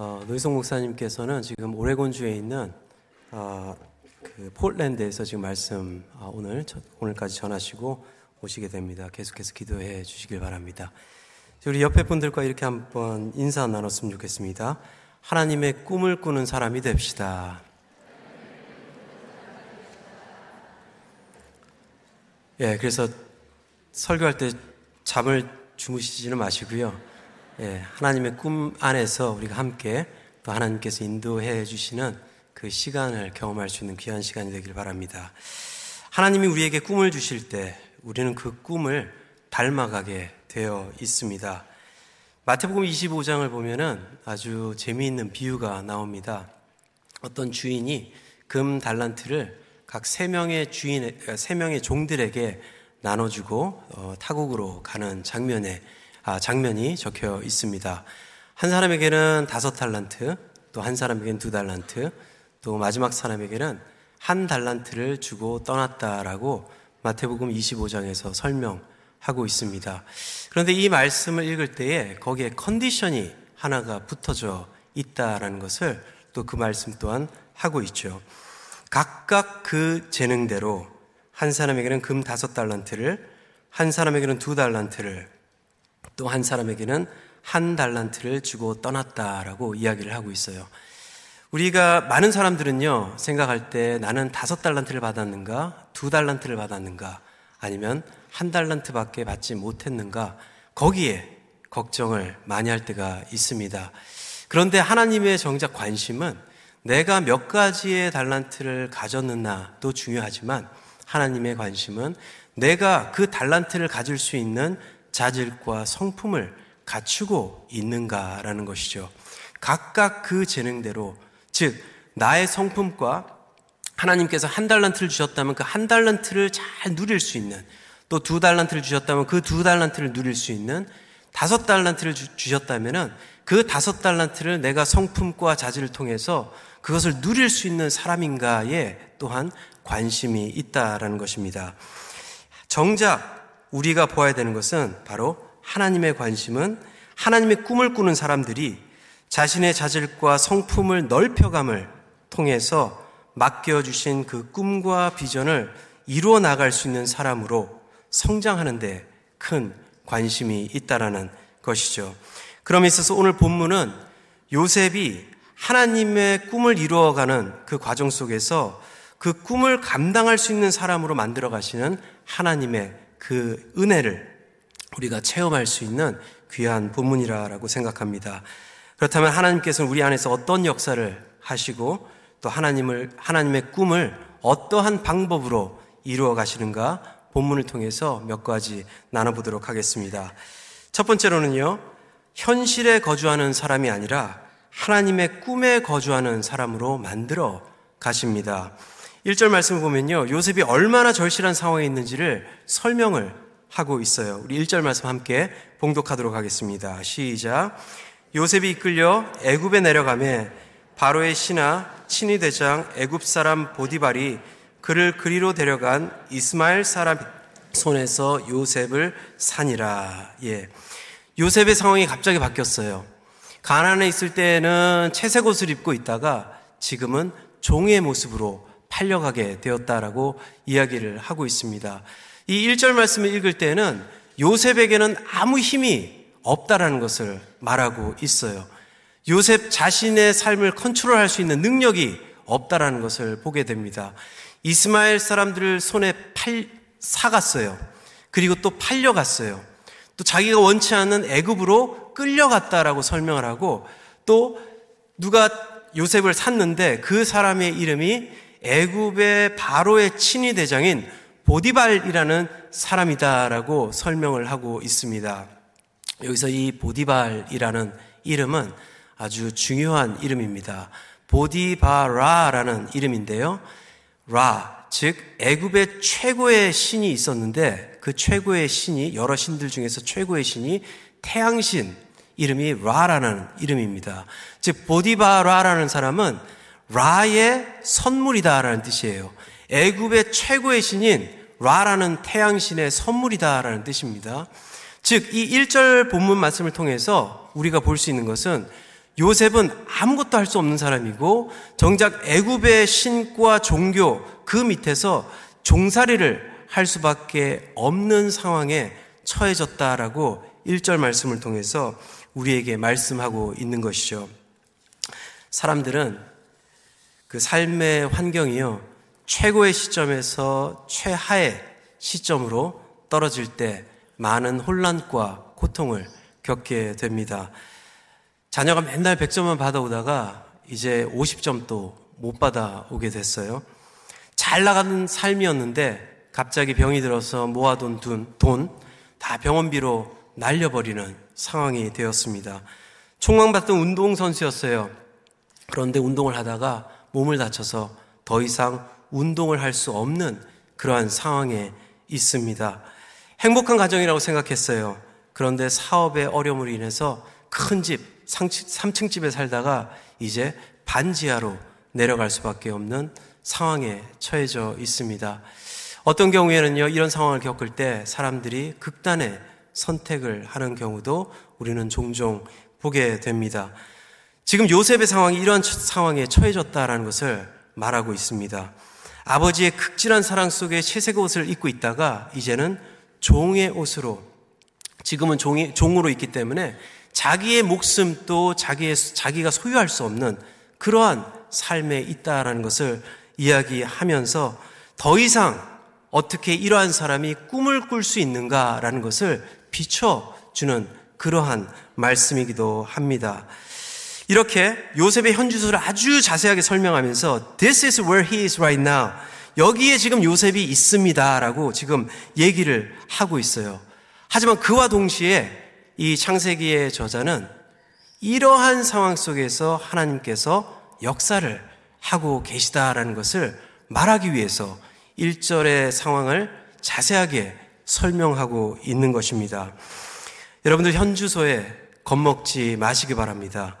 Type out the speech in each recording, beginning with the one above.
어, 노희성 목사님께서는 지금 오레곤주에 있는 어, 그 폴랜드에서 지금 말씀 어, 오늘 오늘까지 전하시고 오시게 됩니다. 계속해서 기도해 주시길 바랍니다. 우리 옆에 분들과 이렇게 한번 인사 나눴으면 좋겠습니다. 하나님의 꿈을 꾸는 사람이 됩시다. 예, 그래서 설교할 때 잠을 주무시지는 마시고요. 예, 하나님의 꿈 안에서 우리가 함께 또 하나님께서 인도해 주시는 그 시간을 경험할 수 있는 귀한 시간이 되길 바랍니다. 하나님이 우리에게 꿈을 주실 때 우리는 그 꿈을 닮아가게 되어 있습니다. 마태복음 25장을 보면은 아주 재미있는 비유가 나옵니다. 어떤 주인이 금 달란트를 각 세 명의 주인, 세 명의 종들에게 나눠주고 어, 타국으로 가는 장면에 아, 장면이 적혀 있습니다. 한 사람에게는 다섯 달란트, 또 한 사람에게는 두 달란트, 또 마지막 사람에게는 한 달란트를 주고 떠났다라고 마태복음 25장에서 설명하고 있습니다. 그런데 이 말씀을 읽을 때에 거기에 컨디션이 하나가 붙어져 있다라는 것을 또 그 말씀 또한 하고 있죠. 각각 그 재능대로 한 사람에게는 금 다섯 달란트를, 한 사람에게는 두 달란트를, 또 한 사람에게는 한 달란트를 주고 떠났다라고 이야기를 하고 있어요. 우리가 많은 사람들은요, 생각할 때 나는 다섯 달란트를 받았는가, 두 달란트를 받았는가, 아니면 한 달란트밖에 받지 못했는가, 거기에 걱정을 많이 할 때가 있습니다. 그런데 하나님의 정작 관심은 내가 몇 가지의 달란트를 가졌느냐도 중요하지만 하나님의 관심은 내가 그 달란트를 가질 수 있는 자질과 성품을 갖추고 있는가라는 것이죠. 각각 그 재능대로, 즉, 나의 성품과 하나님께서 한 달란트를 주셨다면 그 한 달란트를 잘 누릴 수 있는, 또 두 달란트를 주셨다면 그 두 달란트를 누릴 수 있는, 다섯 달란트를 주 셨다면 그 다섯 달란트를 내가 성품과 자질을 통해서 그것을 누릴 수 있는 사람인가에 또한 관심이 있다라는 것입니다. 정작 우리가 보아야 되는 것은 바로 하나님의 관심은 하나님의 꿈을 꾸는 사람들이 자신의 자질과 성품을 넓혀감을 통해서 맡겨주신 그 꿈과 비전을 이루어 나갈 수 있는 사람으로 성장하는데 큰 관심이 있다라는 것이죠. 그럼 있어서 오늘 본문은 요셉이 하나님의 꿈을 이루어가는 그 과정 속에서 그 꿈을 감당할 수 있는 사람으로 만들어 가시는 하나님의 그 은혜를 우리가 체험할 수 있는 귀한 본문이라고 생각합니다. 그렇다면 하나님께서는 우리 안에서 어떤 역사를 하시고 또 하나님을, 하나님의 꿈을 어떠한 방법으로 이루어 가시는가 본문을 통해서 몇 가지 나눠 보도록 하겠습니다. 첫 번째로는요, 현실에 거주하는 사람이 아니라 하나님의 꿈에 거주하는 사람으로 만들어 가십니다. 1절 말씀을 보면요. 요셉이 얼마나 절실한 상황에 있는지를 설명을 하고 있어요. 우리 1절 말씀 함께 봉독하도록 하겠습니다. 시작. 요셉이 이끌려 애굽에 내려가매 바로의 신하 친위 대장 애굽 사람 보디발이 그를 그리로 데려간 이스마엘 사람 손에서 요셉을 산이라. 예. 요셉의 상황이 갑자기 바뀌었어요. 가난에 있을 때는 채색 옷을 입고 있다가 지금은 종의 모습으로 팔려가게 되었다라고 이야기를 하고 있습니다. 이 1절 말씀을 읽을 때는 요셉에게는 아무 힘이 없다라는 것을 말하고 있어요. 요셉 자신의 삶을 컨트롤할 수 있는 능력이 없다라는 것을 보게 됩니다. 이스마엘 사람들을 손에 팔 사갔어요. 그리고 또 팔려갔어요. 또 자기가 원치 않는 애굽으로 끌려갔다라고 설명을 하고 또 누가 요셉을 샀는데 그 사람의 이름이 애굽의 바로의 친위 대장인 보디발이라는 사람이다라고 설명을 하고 있습니다. 여기서 이 보디발이라는 이름은 아주 중요한 이름입니다. 보디바라라는 이름인데요. 라, 즉 애굽의 최고의 신이 있었는데 그 최고의 신이 여러 신들 중에서 최고의 신이 태양신 이름이 라라는 이름입니다. 즉 보디바라라는 사람은 라의 선물이다라는 뜻이에요. 애굽의 최고의 신인 라라는 태양신의 선물이다라는 뜻입니다. 즉, 이 1절 본문 말씀을 통해서 우리가 볼 수 있는 것은 요셉은 아무것도 할 수 없는 사람이고 정작 애굽의 신과 종교 그 밑에서 종살이를 할 수밖에 없는 상황에 처해졌다라고 1절 말씀을 통해서 우리에게 말씀하고 있는 것이죠. 사람들은 그 삶의 환경이요. 최고의 시점에서 최하의 시점으로 떨어질 때 많은 혼란과 고통을 겪게 됩니다. 자녀가 맨날 100점만 받아오다가 이제 50점도 못 받아오게 됐어요. 잘 나가는 삶이었는데 갑자기 병이 들어서 모아둔 돈다 병원비로 날려버리는 상황이 되었습니다. 총망받던 운동선수였어요. 그런데 운동을 하다가 몸을 다쳐서 더 이상 운동을 할 수 없는 그러한 상황에 있습니다. 행복한 가정이라고 생각했어요. 그런데 사업의 어려움으로 인해서 큰 집, 3층 집에 살다가 이제 반지하로 내려갈 수밖에 없는 상황에 처해져 있습니다. 어떤 경우에는요, 이런 상황을 겪을 때 사람들이 극단의 선택을 하는 경우도 우리는 종종 보게 됩니다. 지금 요셉의 상황이 이런 상황에 처해졌다라는 것을 말하고 있습니다. 아버지의 극진한 사랑 속에 채색 옷을 입고 있다가 이제는 종의 옷으로 지금은 종이, 종으로 있기 때문에 자기의 목숨도 자기의, 자기가 소유할 수 없는 그러한 삶에 있다라는 것을 이야기하면서 더 이상 어떻게 이러한 사람이 꿈을 꿀 수 있는가라는 것을 비춰주는 그러한 말씀이기도 합니다. 이렇게 요셉의 현주소를 아주 자세하게 설명하면서 This is where he is right now. 여기에 지금 요셉이 있습니다 라고 지금 얘기를 하고 있어요. 하지만 그와 동시에 이 창세기의 저자는 이러한 상황 속에서 하나님께서 역사를 하고 계시다라는 것을 말하기 위해서 1절의 상황을 자세하게 설명하고 있는 것입니다. 여러분들 현주소에 겁먹지 마시기 바랍니다.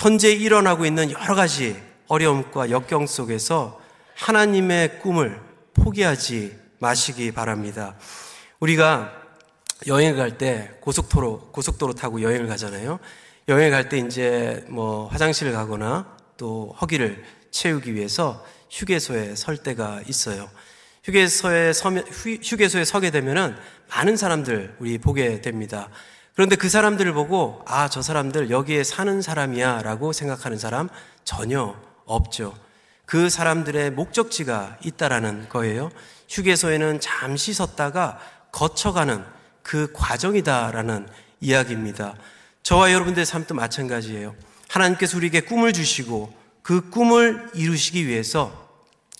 현재 일어나고 있는 여러 가지 어려움과 역경 속에서 하나님의 꿈을 포기하지 마시기 바랍니다. 우리가 여행을 갈 때 고속도로, 고속도로 타고 여행을 가잖아요. 여행 갈때 이제 뭐 화장실을 가거나 또 허기를 채우기 위해서 휴게소에 설 때가 있어요. 휴게소에 서면, 휴게소에 서게 되면은 많은 사람들 우리 보게 됩니다. 그런데 그 사람들을 보고 아, 저 사람들 여기에 사는 사람이야 라고 생각하는 사람 전혀 없죠. 그 사람들의 목적지가 있다라는 거예요. 휴게소에는 잠시 섰다가 거쳐가는 그 과정이다라는 이야기입니다. 저와 여러분들의 삶도 마찬가지예요. 하나님께서 우리에게 꿈을 주시고 그 꿈을 이루시기 위해서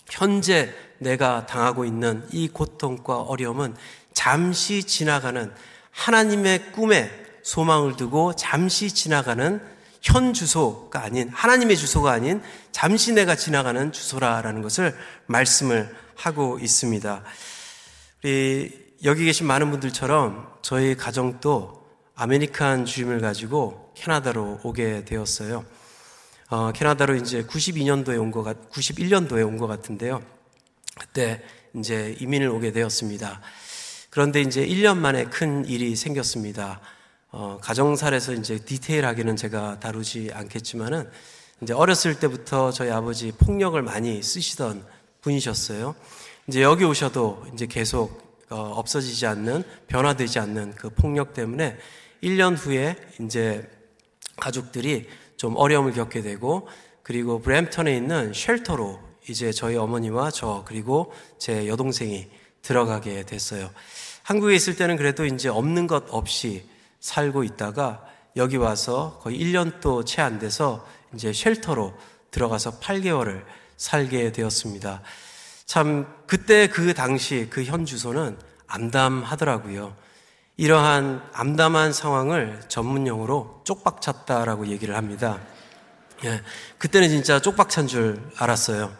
현재 내가 당하고 있는 이 고통과 어려움은 잠시 지나가는 하나님의 꿈에 소망을 두고 잠시 지나가는 현 주소가 아닌 하나님의 주소가 아닌 잠시 내가 지나가는 주소라라는 것을 말씀을 하고 있습니다. 우리 여기 계신 많은 분들처럼 저희 가정도 American Dream을 가지고 캐나다로 오게 되었어요. 어, 캐나다로 이제 92년도에 온 것 같, 91년도에 온 것 같은데요. 그때 이제 이민을 오게 되었습니다. 그런데 이제 1년 만에 큰 일이 생겼습니다. 어, 가정사라서 이제 디테일하게는 제가 다루지 않겠지만은 이제 어렸을 때부터 저희 아버지 폭력을 많이 쓰시던 분이셨어요. 이제 여기 오셔도 이제 계속 어, 없어지지 않는 변화되지 않는 그 폭력 때문에 1년 후에 이제 가족들이 좀 어려움을 겪게 되고 그리고 브램턴에 있는 쉘터로 이제 저희 어머니와 저 그리고 제 여동생이 들어가게 됐어요. 한국에 있을 때는 그래도 이제 없는 것 없이 살고 있다가 여기 와서 거의 1년도 채 안 돼서 이제 쉘터로 들어가서 8개월을 살게 되었습니다. 참 그때 그 당시 그 현 주소는 암담하더라고요. 이러한 암담한 상황을 전문용어로 쪽박찼다라고 얘기를 합니다. 예, 그때는 진짜 쪽박찬 줄 알았어요.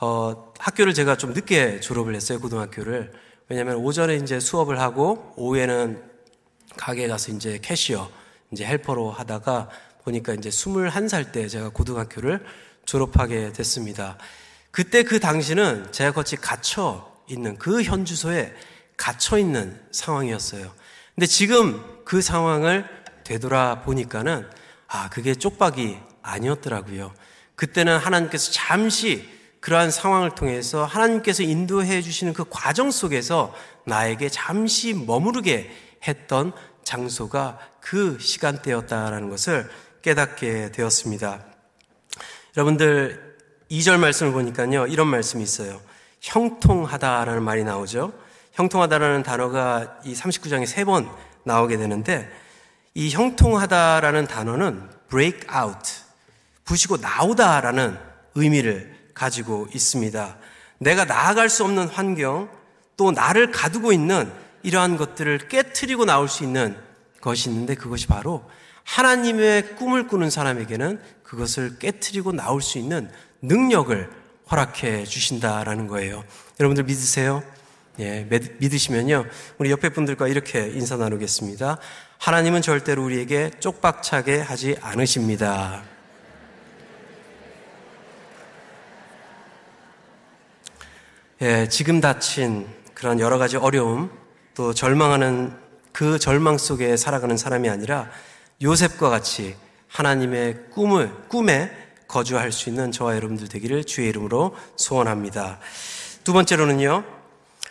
어, 학교를 제가 좀 늦게 졸업을 했어요, 고등학교를. 왜냐면 오전에 이제 수업을 하고, 오후에는 가게에 가서 이제 캐시어, 이제 헬퍼로 하다가 보니까 이제 21살 때 제가 고등학교를 졸업하게 됐습니다. 그때 그 당시는 제가 같이 갇혀 있는 그 현 주소에 갇혀 있는 상황이었어요. 근데 지금 그 상황을 되돌아 보니까는 아, 그게 쪽박이 아니었더라고요. 그때는 하나님께서 잠시 그러한 상황을 통해서 하나님께서 인도해 주시는 그 과정 속에서 나에게 잠시 머무르게 했던 장소가 그 시간대였다라는 것을 깨닫게 되었습니다. 여러분들 2절 말씀을 보니까요. 이런 말씀이 있어요. 형통하다라는 말이 나오죠. 형통하다라는 단어가 이 39장에 세 번 나오게 되는데 이 형통하다라는 단어는 break out, 부시고 나오다라는 의미를 가지고 있습니다. 내가 나아갈 수 없는 환경, 또 나를 가두고 있는 이러한 것들을 깨뜨리고 나올 수 있는 것이 있는데 그것이 바로 하나님의 꿈을 꾸는 사람에게는 그것을 깨뜨리고 나올 수 있는 능력을 허락해 주신다라는 거예요. 여러분들 믿으세요? 예, 믿으시면요. 우리 옆에 분들과 이렇게 인사 나누겠습니다. 하나님은 절대로 우리에게 쪽박차게 하지 않으십니다. 예, 지금 닥친 그런 여러 가지 어려움, 또 절망하는 그 절망 속에 살아가는 사람이 아니라 요셉과 같이 하나님의 꿈을, 꿈에 거주할 수 있는 저와 여러분들 되기를 주의 이름으로 소원합니다. 두 번째로는요,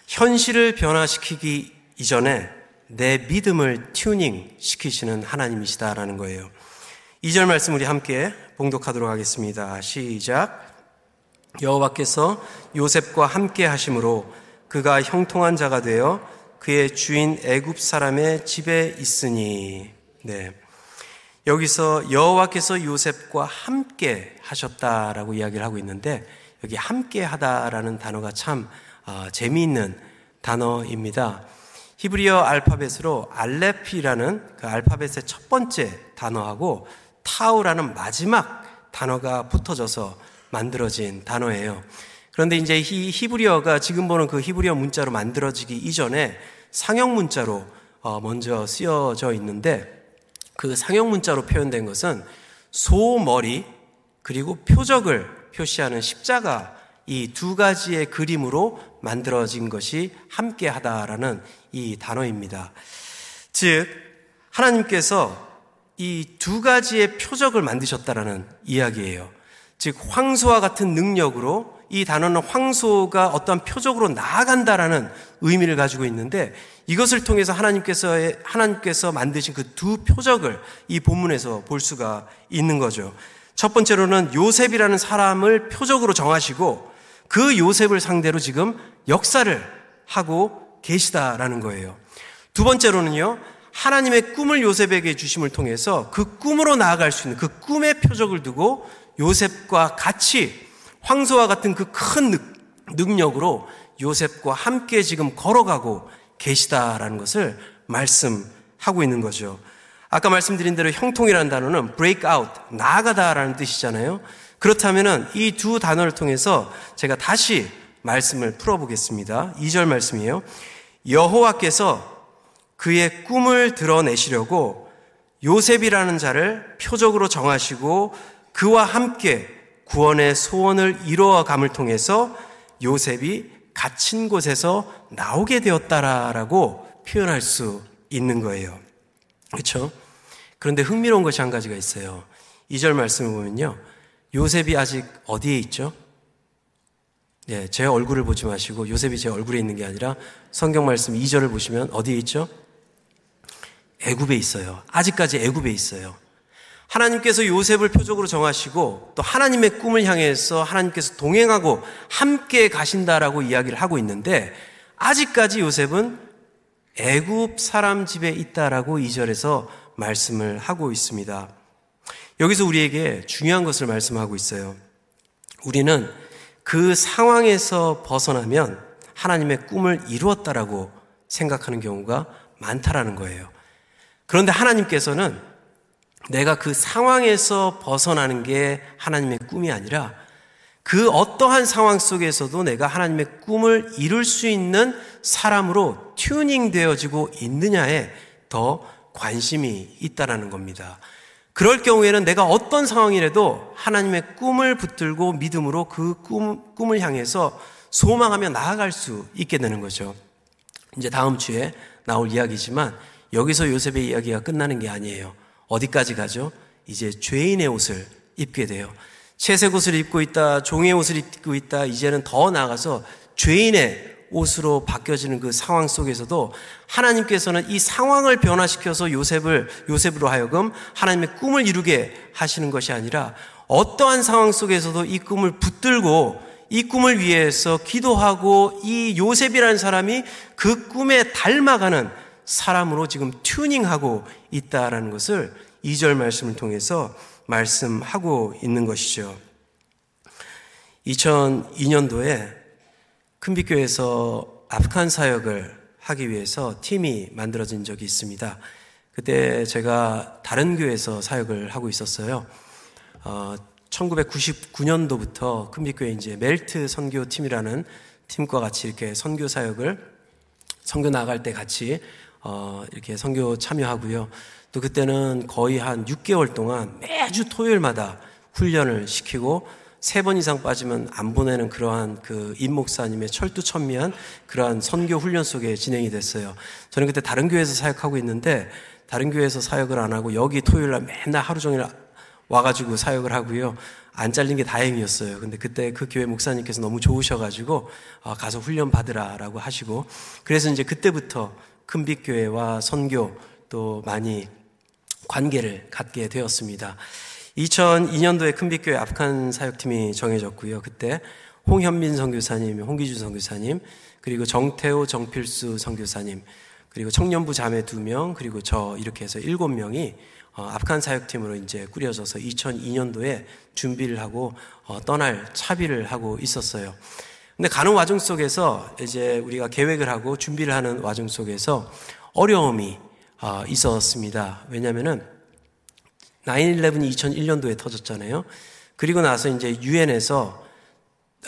현실을 변화시키기 이전에 내 믿음을 튜닝 시키시는 하나님이시다라는 거예요. 2절 말씀 우리 함께 봉독하도록 하겠습니다. 시작. 여호와께서 요셉과 함께 하심으로 그가 형통한 자가 되어 그의 주인 애굽 사람의 집에 있으니. 네. 여기서 여호와께서 요셉과 함께 하셨다라고 이야기를 하고 있는데 여기 함께 하다라는 단어가 참 어, 재미있는 단어입니다. 히브리어 알파벳으로 알레피라는 그 알파벳의 첫 번째 단어하고 타우라는 마지막 단어가 붙어져서 만들어진 단어예요. 그런데 이제 이 히브리어가 지금 보는 그 히브리어 문자로 만들어지기 이전에 상형 문자로 어, 먼저 쓰여져 있는데 그 상형 문자로 표현된 것은 소머리 그리고 표적을 표시하는 십자가 이 두 가지의 그림으로 만들어진 것이 함께 하다라는 이 단어입니다. 즉, 하나님께서 이 두 가지의 표적을 만드셨다라는 이야기예요. 즉, 황소와 같은 능력으로 이 단어는 황소가 어떤 표적으로 나아간다라는 의미를 가지고 있는데 이것을 통해서 하나님께서 하나님께서 만드신 그 두 표적을 이 본문에서 볼 수가 있는 거죠. 첫 번째로는 요셉이라는 사람을 표적으로 정하시고 그 요셉을 상대로 지금 역사를 하고 계시다라는 거예요. 두 번째로는요. 하나님의 꿈을 요셉에게 주심을 통해서 그 꿈으로 나아갈 수 있는 그 꿈의 표적을 두고 요셉과 같이 황소와 같은 그 큰 능력으로 요셉과 함께 지금 걸어가고 계시다라는 것을 말씀하고 있는 거죠. 아까 말씀드린 대로 형통이라는 단어는 break out, 나아가다라는 뜻이잖아요. 그렇다면은 이 두 단어를 통해서 제가 다시 말씀을 풀어보겠습니다. 2절 말씀이에요. 여호와께서 그의 꿈을 드러내시려고 요셉이라는 자를 표적으로 정하시고 그와 함께 구원의 소원을 이루어 감을 통해서 요셉이 갇힌 곳에서 나오게 되었다라고 표현할 수 있는 거예요. 그렇죠? 그런데 흥미로운 것이 한 가지가 있어요. 2절 말씀을 보면요. 요셉이 아직 어디에 있죠? 예, 제 얼굴을 보지 마시고 요셉이 제 얼굴에 있는 게 아니라 성경 말씀 2절을 보시면 어디에 있죠? 애굽에 있어요. 아직까지 애굽에 있어요. 하나님께서 요셉을 표적으로 정하시고 또 하나님의 꿈을 향해서 하나님께서 동행하고 함께 가신다라고 이야기를 하고 있는데 아직까지 요셉은 애굽 사람 집에 있다라고 2절에서 말씀을 하고 있습니다. 여기서 우리에게 중요한 것을 말씀하고 있어요. 우리는 그 상황에서 벗어나면 하나님의 꿈을 이루었다라고 생각하는 경우가 많다라는 거예요. 그런데 하나님께서는 내가 그 상황에서 벗어나는 게 하나님의 꿈이 아니라 그 어떠한 상황 속에서도 내가 하나님의 꿈을 이룰 수 있는 사람으로 튜닝 되어지고 있느냐에 더 관심이 있다라는 겁니다. 그럴 경우에는 내가 어떤 상황이라도 하나님의 꿈을 붙들고 믿음으로 그 꿈, 꿈을 향해서 소망하며 나아갈 수 있게 되는 거죠. 이제 다음 주에 나올 이야기지만 여기서 요셉의 이야기가 끝나는 게 아니에요. 어디까지 가죠? 이제 죄인의 옷을 입게 돼요. 채색 옷을 입고 있다, 종의 옷을 입고 있다, 이제는 더 나아가서 죄인의 옷으로 바뀌어지는 그 상황 속에서도 하나님께서는 이 상황을 변화시켜서 요셉을 요셉으로 하여금 하나님의 꿈을 이루게 하시는 것이 아니라 어떠한 상황 속에서도 이 꿈을 붙들고 이 꿈을 위해서 기도하고 이 요셉이라는 사람이 그 꿈에 닮아가는 사람으로 지금 튜닝하고 있다라는 것을 2절 말씀을 통해서 말씀하고 있는 것이죠. 2002년도에 큰빛교회에서 아프간 사역을 하기 위해서 팀이 만들어진 적이 있습니다. 그때 제가 다른 교회에서 사역을 하고 있었어요. 어, 1999년도부터 큰빛교회 이제 멜트 선교팀이라는 팀과 같이 이렇게 선교 사역을 선교 나갈 때 같이 어, 이렇게 선교 참여하고요. 또 그때는 거의 한 6개월 동안 매주 토요일마다 훈련을 시키고 세 번 이상 빠지면 안 보내는 그러한 그 임 목사님의 철두천미한 그러한 선교 훈련 속에 진행이 됐어요. 저는 그때 다른 교회에서 사역하고 있는데 다른 교회에서 사역을 안 하고 여기 토요일 날 맨날 하루 종일 와가지고 사역을 하고요. 안 잘린 게 다행이었어요. 근데 그때 그 교회 목사님께서 너무 좋으셔가지고 아, 가서 훈련 받으라라고 하시고 그래서 이제 그때부터 큰빛교회와 선교 또 많이 관계를 갖게 되었습니다. 2002년도에 큰빛교회 아프간 사역팀이 정해졌고요. 그때 홍현민 선교사님, 홍기준 선교사님, 그리고 정태호, 정필수 선교사님, 그리고 청년부 자매 두 명, 그리고 저 이렇게 해서 일곱 명이 어, 아프간 사역팀으로 이제 꾸려져서 2002년도에 준비를 하고 어, 떠날 차비를 하고 있었어요. 근데 가는 와중 속에서 이제 우리가 계획을 하고 준비를 하는 와중 속에서 어려움이 어, 있었습니다. 왜냐면은 9-11이 2001년도에 터졌잖아요. 그리고 나서 이제 유엔에서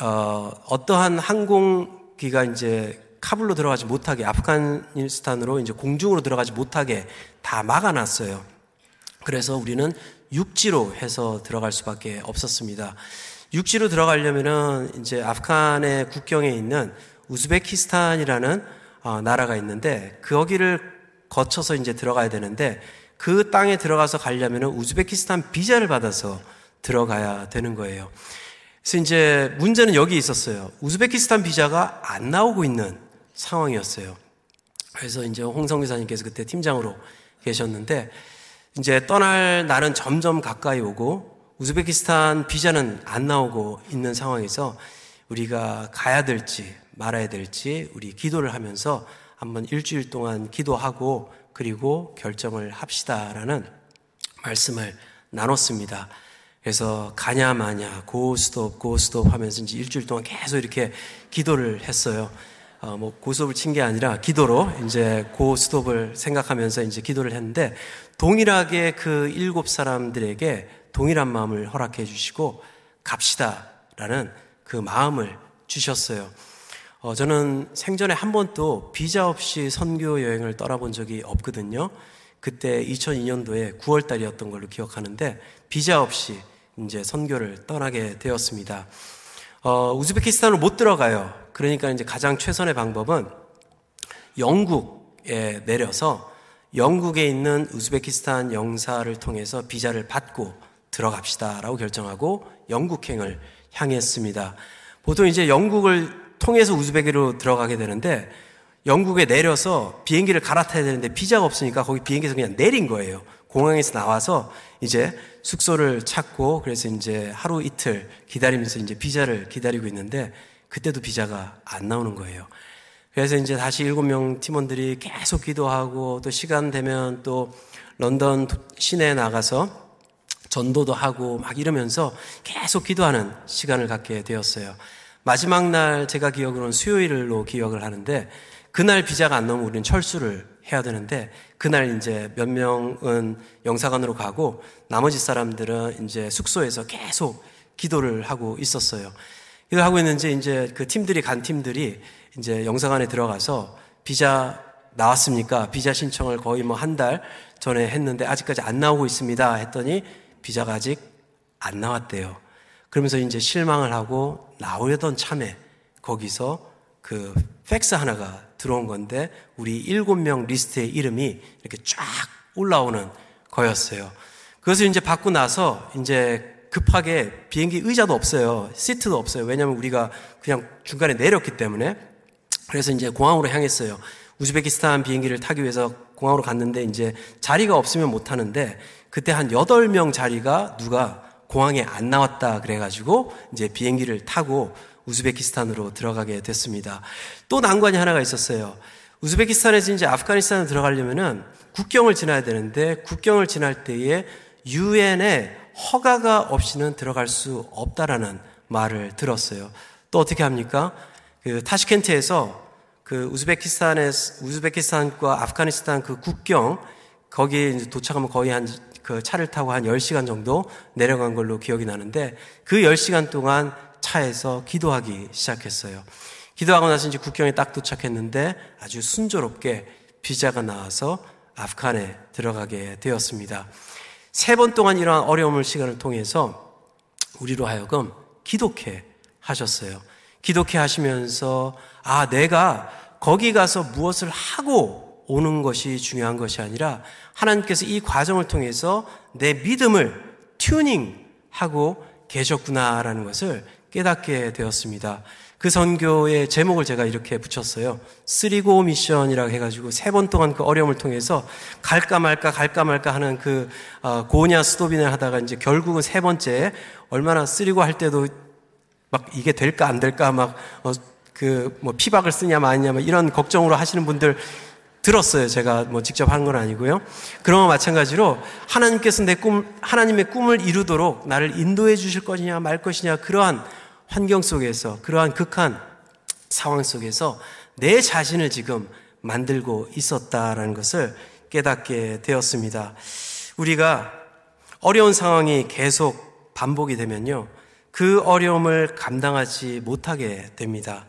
어, 어떠한 항공기가 이제 카불로 들어가지 못하게 아프가니스탄으로 이제 공중으로 들어가지 못하게 다 막아놨어요. 그래서 우리는 육지로 해서 들어갈 수밖에 없었습니다. 육지로 들어가려면은 이제 아프간의 국경에 있는 우즈베키스탄이라는 어, 나라가 있는데 거기를 거쳐서 이제 들어가야 되는데 그 땅에 들어가서 가려면은 우즈베키스탄 비자를 받아서 들어가야 되는 거예요. 그래서 이제 문제는 여기 있었어요. 우즈베키스탄 비자가 안 나오고 있는 상황이었어요. 그래서 이제 홍성 기사님께서 그때 팀장으로 계셨는데 이제 떠날 날은 점점 가까이 오고 우즈베키스탄 비자는 안 나오고 있는 상황에서 우리가 가야 될지 말아야 될지 우리 기도를 하면서 한번 일주일 동안 기도하고 그리고 결정을 합시다라는 말씀을 나눴습니다. 그래서 가냐 마냐 고스톱 고스톱 하면서 이제 일주일 동안 계속 이렇게 기도를 했어요. 어, 뭐 고스톱을 친 게 아니라 기도로 이제 고스톱을 생각하면서 이제 기도를 했는데 동일하게 그 일곱 사람들에게 동일한 마음을 허락해 주시고 갑시다라는 그 마음을 주셨어요. 어, 저는 생전에 한 번도 비자 없이 선교 여행을 떠나본 적이 없거든요. 그때 2002년도에 9월 달이었던 걸로 기억하는데 비자 없이 이제 선교를 떠나게 되었습니다. 어, 우즈베키스탄으로 못 들어가요. 그러니까 이제 가장 최선의 방법은 영국에 내려서 영국에 있는 우즈베키스탄 영사를 통해서 비자를 받고 들어갑시다라고 결정하고 영국행을 향했습니다. 보통 이제 영국을 통해서 우즈베키로 들어가게 되는데 영국에 내려서 비행기를 갈아타야 되는데 비자가 없으니까 거기 비행기에서 그냥 내린 거예요. 공항에서 나와서 이제 숙소를 찾고 그래서 이제 하루 이틀 기다리면서 이제 비자를 기다리고 있는데 그때도 비자가 안 나오는 거예요. 그래서 이제 다시 일곱 명 팀원들이 계속 기도하고 또 시간 되면 또 런던 시내에 나가서 전도도 하고 막 이러면서 계속 기도하는 시간을 갖게 되었어요. 마지막 날 제가 기억으로는 수요일로 기억을 하는데 그날 비자가 안 나오면 우리는 철수를 해야 되는데 그날 이제 몇 명은 영사관으로 가고 나머지 사람들은 이제 숙소에서 계속 기도를 하고 있었어요. 이걸 하고 있는지 이제 그 팀들이 간 팀들이 이제 영사관에 들어가서 비자 나왔습니까? 비자 신청을 거의 뭐 한 달 전에 했는데 아직까지 안 나오고 있습니다. 했더니 비자가 아직 안 나왔대요. 그러면서 이제 실망을 하고 나오려던 참에 거기서 그 팩스 하나가 들어온 건데 우리 일곱 명 리스트의 이름이 이렇게 쫙 올라오는 거였어요. 그것을 이제 받고 나서 이제 급하게 비행기 의자도 없어요. 시트도 없어요. 왜냐하면 우리가 그냥 중간에 내렸기 때문에. 그래서 이제 공항으로 향했어요. 우즈베키스탄 비행기를 타기 위해서 공항으로 갔는데 이제 자리가 없으면 못 타는데 그때 한 8명 자리가 누가 공항에 안 나왔다 그래가지고 이제 비행기를 타고 우즈베키스탄으로 들어가게 됐습니다. 또 난관이 하나가 있었어요. 우즈베키스탄에서 이제 아프가니스탄으로 들어가려면은 국경을 지나야 되는데 국경을 지날 때에 유엔에 허가가 없이는 들어갈 수 없다라는 말을 들었어요. 또 어떻게 합니까? 그 타시켄트에서 그 우즈베키스탄에 우즈베키스탄과 아프가니스탄 그 국경 거기에 도착하면 거의 한 그 차를 타고 한 10시간 정도 내려간 걸로 기억이 나는데 그 10시간 동안 차에서 기도하기 시작했어요. 기도하고 나서 이제 국경에 딱 도착했는데 아주 순조롭게 비자가 나와서 아프간에 들어가게 되었습니다. 세 번 동안 이러한 어려움을 시간을 통해서 우리로 하여금 기독해 하셨어요. 기독해 하시면서 아, 내가 거기 가서 무엇을 하고 오는 것이 중요한 것이 아니라 하나님께서 이 과정을 통해서 내 믿음을 튜닝하고 계셨구나라는 것을 깨닫게 되었습니다. 그 선교의 제목을 제가 이렇게 붙였어요. 쓰리고 미션이라고 해가지고 세 번 동안 그 어려움을 통해서 갈까 말까 갈까 말까 하는 그 어, 고냐 스토빈을 하다가 이제 결국은 세 번째 얼마나 쓰리고 할 때도 막 이게 될까 안 될까 막 그 뭐 피박을 쓰냐 마냐 이런 걱정으로 하시는 분들 들었어요. 제가 뭐 직접 한 건 아니고요. 거 마찬가지로 하나님께서 내 꿈, 하나님의 꿈을 이루도록 나를 인도해 주실 것이냐 말 것이냐 그러한 환경 속에서 그러한 극한 상황 속에서 내 자신을 지금 만들고 있었다라는 것을 깨닫게 되었습니다. 우리가 어려운 상황이 계속 반복이 되면요. 그 어려움을 감당하지 못하게 됩니다.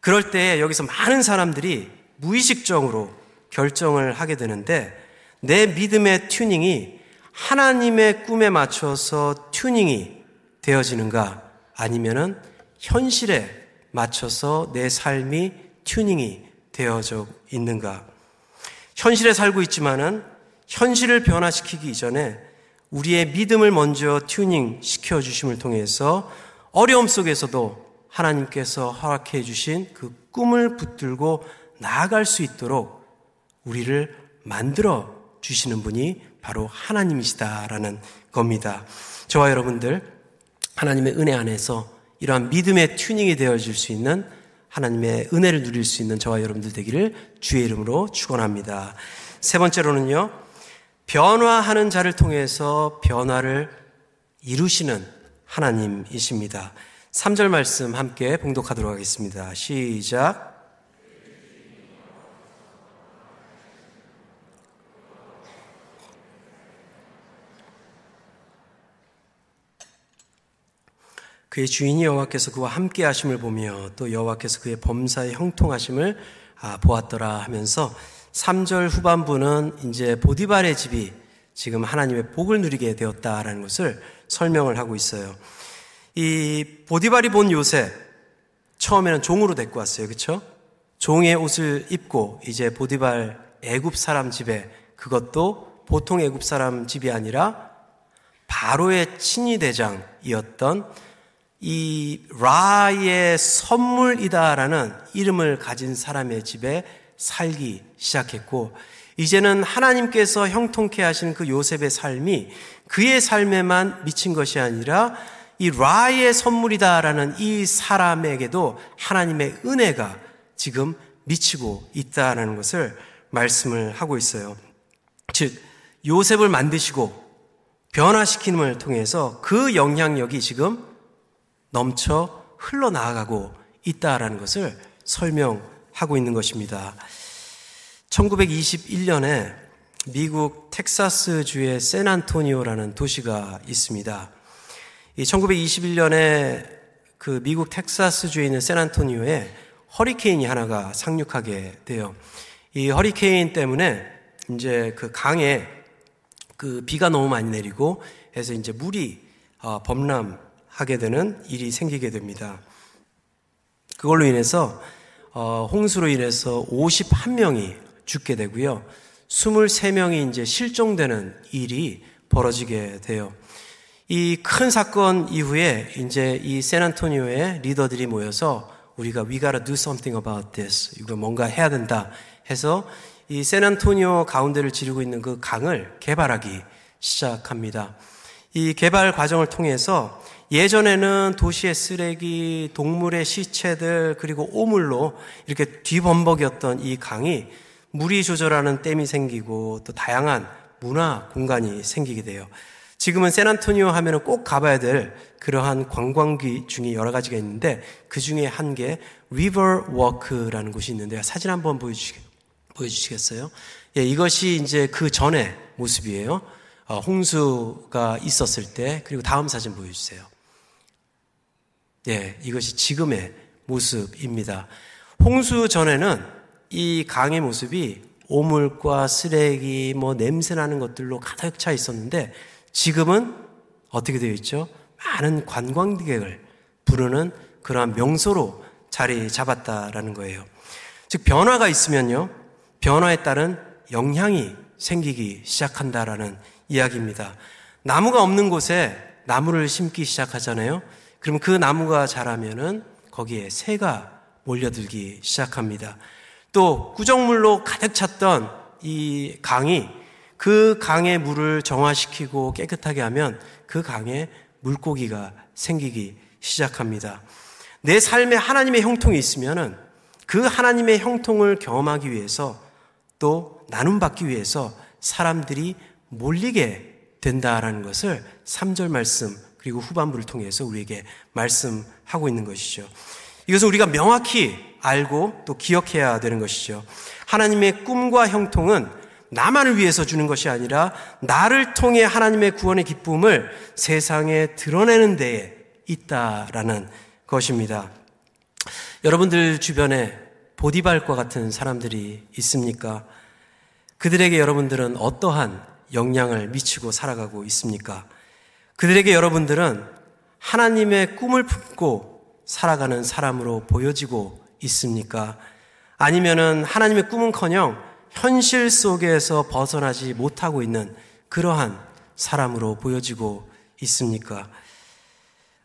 그럴 때 여기서 많은 사람들이 무의식적으로 결정을 하게 되는데 내 믿음의 튜닝이 하나님의 꿈에 맞춰서 튜닝이 되어지는가 아니면은 현실에 맞춰서 내 삶이 튜닝이 되어져 있는가? 현실에 살고 있지만은 현실을 변화시키기 이전에 우리의 믿음을 먼저 튜닝 시켜 주심을 통해서 어려움 속에서도 하나님께서 허락해 주신 그 꿈을 붙들고 나아갈 수 있도록 우리를 만들어 주시는 분이 바로 하나님이시다라는 겁니다. 저와 여러분들 하나님의 은혜 안에서 이러한 믿음의 튜닝이 되어질 수 있는 하나님의 은혜를 누릴 수 있는 저와 여러분들 되기를 주의 이름으로 축원합니다. 세 번째로는요. 변화하는 자를 통해서 변화를 이루시는 하나님이십니다. 3절 말씀 함께 봉독하도록 하겠습니다. 시작. 그의 주인이 여호와께서 그와 함께 하심을 보며 또 여호와께서 그의 범사에 형통하심을 아, 보았더라 하면서 3절 후반부는 이제 보디발의 집이 지금 하나님의 복을 누리게 되었다라는 것을 설명을 하고 있어요. 이 보디발이 본 요셉 처음에는 종으로 데리고 왔어요. 그렇죠? 종의 옷을 입고 이제 보디발 애굽 사람 집에 그것도 보통 애굽 사람 집이 아니라 바로의 친위 대장이었던 이 라의 선물이다라는 이름을 가진 사람의 집에 살기 시작했고 이제는 하나님께서 형통케 하신 그 요셉의 삶이 그의 삶에만 미친 것이 아니라 이 라의 선물이다라는 이 사람에게도 하나님의 은혜가 지금 미치고 있다라는 것을 말씀을 하고 있어요. 즉 요셉을 만드시고 변화시키는을 통해서 그 영향력이 지금 넘쳐 흘러나가고 있다라는 것을 설명하고 있는 것입니다. 1921년에 미국 텍사스주의 샌안토니오라는 도시가 있습니다. 이 1921년에 그 미국 텍사스주에 있는 샌안토니오에 허리케인이 하나가 상륙하게 돼요. 이 허리케인 때문에 이제 그 강에 그 비가 너무 많이 내리고 해서 이제 물이 어, 범람 하게 되는 일이 생기게 됩니다. 그걸로 인해서 어, 홍수로 인해서 51명이 죽게 되고요. 23명이 이제 실종되는 일이 벌어지게 돼요. 이 큰 사건 이후에 이제 이 샌안토니오의 리더들이 모여서 우리가 we gotta do something about this. 이거 뭔가 해야 된다 해서 이 샌안토니오 가운데를 지르고 있는 그 강을 개발하기 시작합니다. 이 개발 과정을 통해서 예전에는 도시의 쓰레기, 동물의 시체들, 그리고 오물로 이렇게 뒤범벅이었던 이 강이 물이 조절하는 댐이 생기고 또 다양한 문화 공간이 생기게 돼요. 지금은 샌안토니오 하면은 꼭 가봐야 될 그러한 관광지 중에 여러 가지가 있는데 그 중에 한게 리버 워크라는 곳이 있는데요. 사진 한번 보여주시, 보여주시겠어요? 예, 이것이 이제 그 전의 모습이에요. 어, 홍수가 있었을 때 그리고 다음 사진 보여주세요. 예, 이것이 지금의 모습입니다. 홍수 전에는 이 강의 모습이 오물과 쓰레기, 뭐 냄새나는 것들로 가득 차 있었는데 지금은 어떻게 되어 있죠? 많은 관광객을 부르는 그러한 명소로 자리 잡았다라는 거예요. 즉, 변화가 있으면요, 변화에 따른 영향이 생기기 시작한다라는 이야기입니다. 나무가 없는 곳에 나무를 심기 시작하잖아요. 그럼 그 나무가 자라면은 거기에 새가 몰려들기 시작합니다. 또 구정물로 가득 찼던 이 강이 그 강의 물을 정화시키고 깨끗하게 하면 그 강에 물고기가 생기기 시작합니다. 내 삶에 하나님의 형통이 있으면은 그 하나님의 형통을 경험하기 위해서 또 나눔받기 위해서 사람들이 몰리게 된다라는 것을 3절 말씀 그리고 후반부를 통해서 우리에게 말씀하고 있는 것이죠. 이것을 우리가 명확히 알고 또 기억해야 되는 것이죠. 하나님의 꿈과 형통은 나만을 위해서 주는 것이 아니라 나를 통해 하나님의 구원의 기쁨을 세상에 드러내는 데에 있다라는 것입니다. 여러분들 주변에 보디발과 같은 사람들이 있습니까? 그들에게 여러분들은 어떠한 영향을 미치고 살아가고 있습니까? 그들에게 여러분들은 하나님의 꿈을 품고 살아가는 사람으로 보여지고 있습니까? 아니면은 하나님의 꿈은커녕 현실 속에서 벗어나지 못하고 있는 그러한 사람으로 보여지고 있습니까?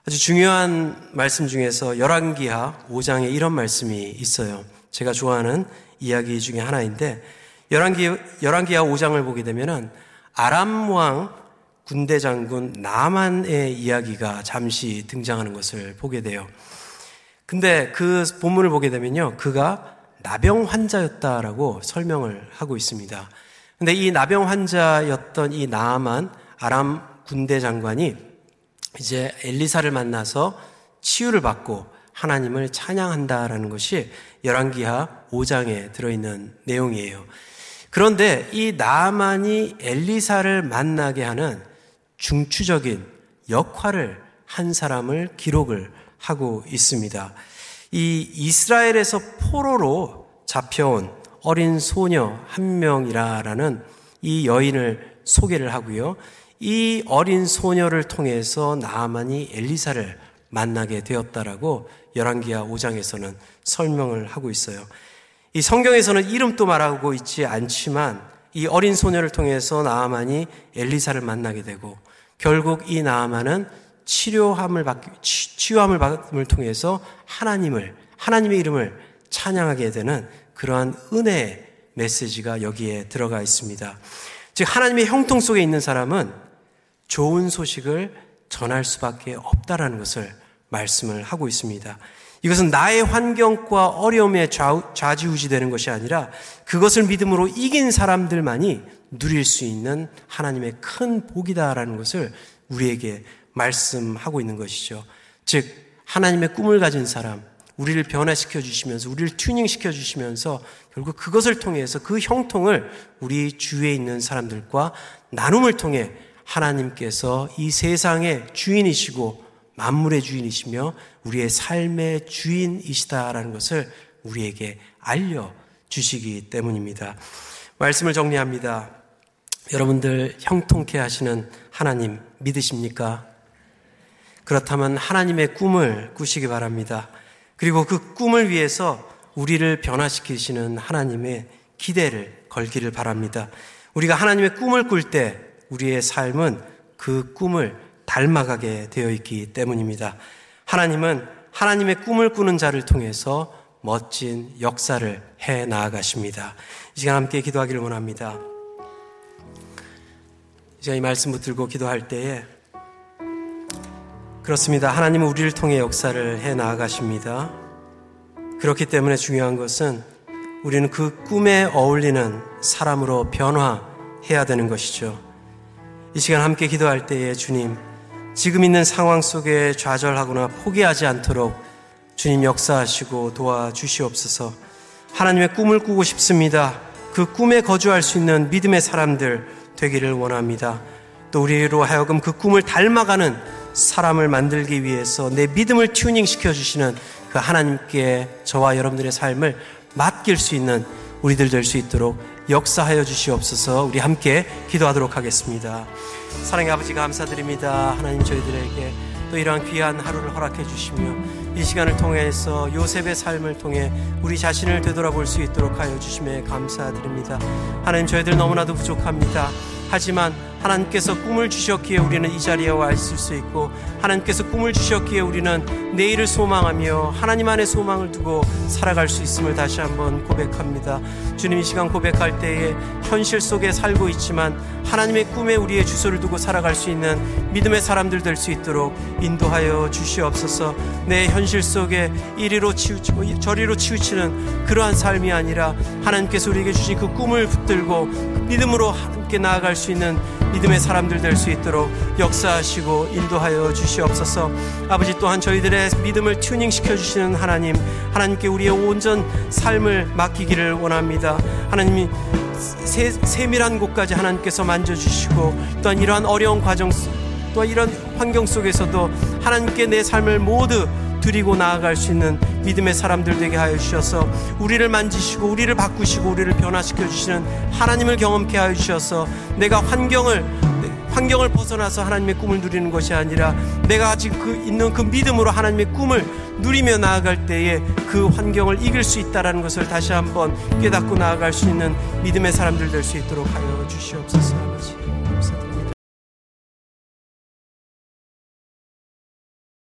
아주 중요한 말씀 중에서 열왕기하 5장에 이런 말씀이 있어요. 제가 좋아하는 이야기 중에 하나인데 열왕기 열왕기하 5장을 보게 되면은 아람 왕 군대 장군 나만의 이야기가 잠시 등장하는 것을 보게 돼요. 근데 그 본문을 보게 되면요. 그가 나병 환자였다라고 설명을 하고 있습니다. 근데 이 나병 환자였던 이 나만 아람 군대 장관이 이제 엘리사를 만나서 치유를 받고 하나님을 찬양한다라는 것이 열왕기하 5장에 들어있는 내용이에요. 그런데 이 나만이 엘리사를 만나게 하는 중추적인 역할을 한 사람을 기록을 하고 있습니다. 이 이스라엘에서 포로로 잡혀온 어린 소녀 한 명이라라는 이 여인을 소개를 하고요. 이 어린 소녀를 통해서 나만이 엘리사를 만나게 되었다라고 열왕기하 5장에서는 설명을 하고 있어요. 이 성경에서는 이름도 말하고 있지 않지만 이 어린 소녀를 통해서 나아만이 엘리사를 만나게 되고 결국 이 나아만은 치료함을 받 치유함을 받음을 통해서 하나님을 하나님의 이름을 찬양하게 되는 그러한 은혜의 메시지가 여기에 들어가 있습니다. 즉 하나님의 형통 속에 있는 사람은 좋은 소식을 전할 수밖에 없다라는 것을 말씀을 하고 있습니다. 이것은 나의 환경과 어려움에 좌지우지 되는 것이 아니라 그것을 믿음으로 이긴 사람들만이 누릴 수 있는 하나님의 큰 복이다라는 것을 우리에게 말씀하고 있는 것이죠. 즉, 하나님의 꿈을 가진 사람, 우리를 변화시켜 주시면서, 우리를 튜닝 시켜 주시면서 결국 그것을 통해서 그 형통을 우리 주위에 있는 사람들과 나눔을 통해 하나님께서 이 세상의 주인이시고 만물의 주인이시며 우리의 삶의 주인이시다라는 것을 우리에게 알려 주시기 때문입니다. 말씀을 정리합니다. 여러분들 형통케 하시는 하나님 믿으십니까? 그렇다면 하나님의 꿈을 꾸시기 바랍니다. 그리고 그 꿈을 위해서 우리를 변화시키시는 하나님의 기대를 걸기를 바랍니다. 우리가 하나님의 꿈을 꿀 때 우리의 삶은 그 꿈을 닮아가게 되어 있기 때문입니다. 하나님은 하나님의 꿈을 꾸는 자를 통해서 멋진 역사를 해 나아가십니다. 이 시간 함께 기도하기를 원합니다. 이제 이 말씀 붙들고 기도할 때에 그렇습니다. 하나님은 우리를 통해 역사를 해 나아가십니다. 그렇기 때문에 중요한 것은 우리는 그 꿈에 어울리는 사람으로 변화해야 되는 것이죠. 이 시간 함께 기도할 때에 주님, 지금 있는 상황 속에 좌절하거나 포기하지 않도록 주님 역사하시고 도와주시옵소서. 하나님의 꿈을 꾸고 싶습니다. 그 꿈에 거주할 수 있는 믿음의 사람들 되기를 원합니다. 또 우리로 하여금 그 꿈을 닮아가는 사람을 만들기 위해서 내 믿음을 튜닝 시켜 주시는 그 하나님께 저와 여러분들의 삶을 맡길 수 있는 우리들 될 수 있도록 역사하여 주시옵소서 우리 함께 기도하도록 하겠습니다. 사랑의 아버지 감사드립니다. 하나님 저희들에게 또 이러한 귀한 하루를 허락해 주시며 이 시간을 통해서 요셉의 삶을 통해 우리 자신을 되돌아볼 수 있도록 하여 주심에 감사드립니다. 하나님 저희들 너무나도 부족합니다. 하지만 하나님께서 꿈을 주셨기에 우리는 이 자리에 와 있을 수 있고 하나님께서 꿈을 주셨기에 우리는 내일을 소망하며 하나님 안에 소망을 두고 살아갈 수 있음을 다시 한번 고백합니다. 주님 이 시간 고백할 때에 현실 속에 살고 있지만 하나님의 꿈에 우리의 주소를 두고 살아갈 수 있는 믿음의 사람들 될 수 있도록 인도하여 주시옵소서. 내 현실 속에 이리로 치우치고 저리로 치우치는 그러한 삶이 아니라 하나님께서 우리에게 주신 그 꿈을 붙들고 믿음으로 함께 나아갈 수 있는 믿음의 사람들 될 수 있도록 역사하시고 인도하여 주시옵소서. 아버지 또한 저희들의 믿음을 튜닝 시켜 주시는 하나님, 하나님께 우리의 온전 삶을 맡기기를 원합니다. 하나님이 세, 세밀한 곳까지 하나님께서 만져주시고 또한 이러한 어려운 과정 또 이런 환경 속에서도 하나님께 내 삶을 모두 드리고 나아갈 수 있는 믿음의 사람들 되게 하여 주셔서 우리를 만지시고 우리를 바꾸시고 우리를 변화시켜 주시는 하나님을 경험케 하여 주셔서 내가 환경을 환경을 벗어나서 하나님의 꿈을 누리는 것이 아니라 내가 아직 그 있는 그 믿음으로 하나님의 꿈을 누리며 나아갈 때에 그 환경을 이길 수 있다라는 것을 다시 한번 깨닫고 나아갈 수 있는 믿음의 사람들 될 수 있도록 하여 주시옵소서.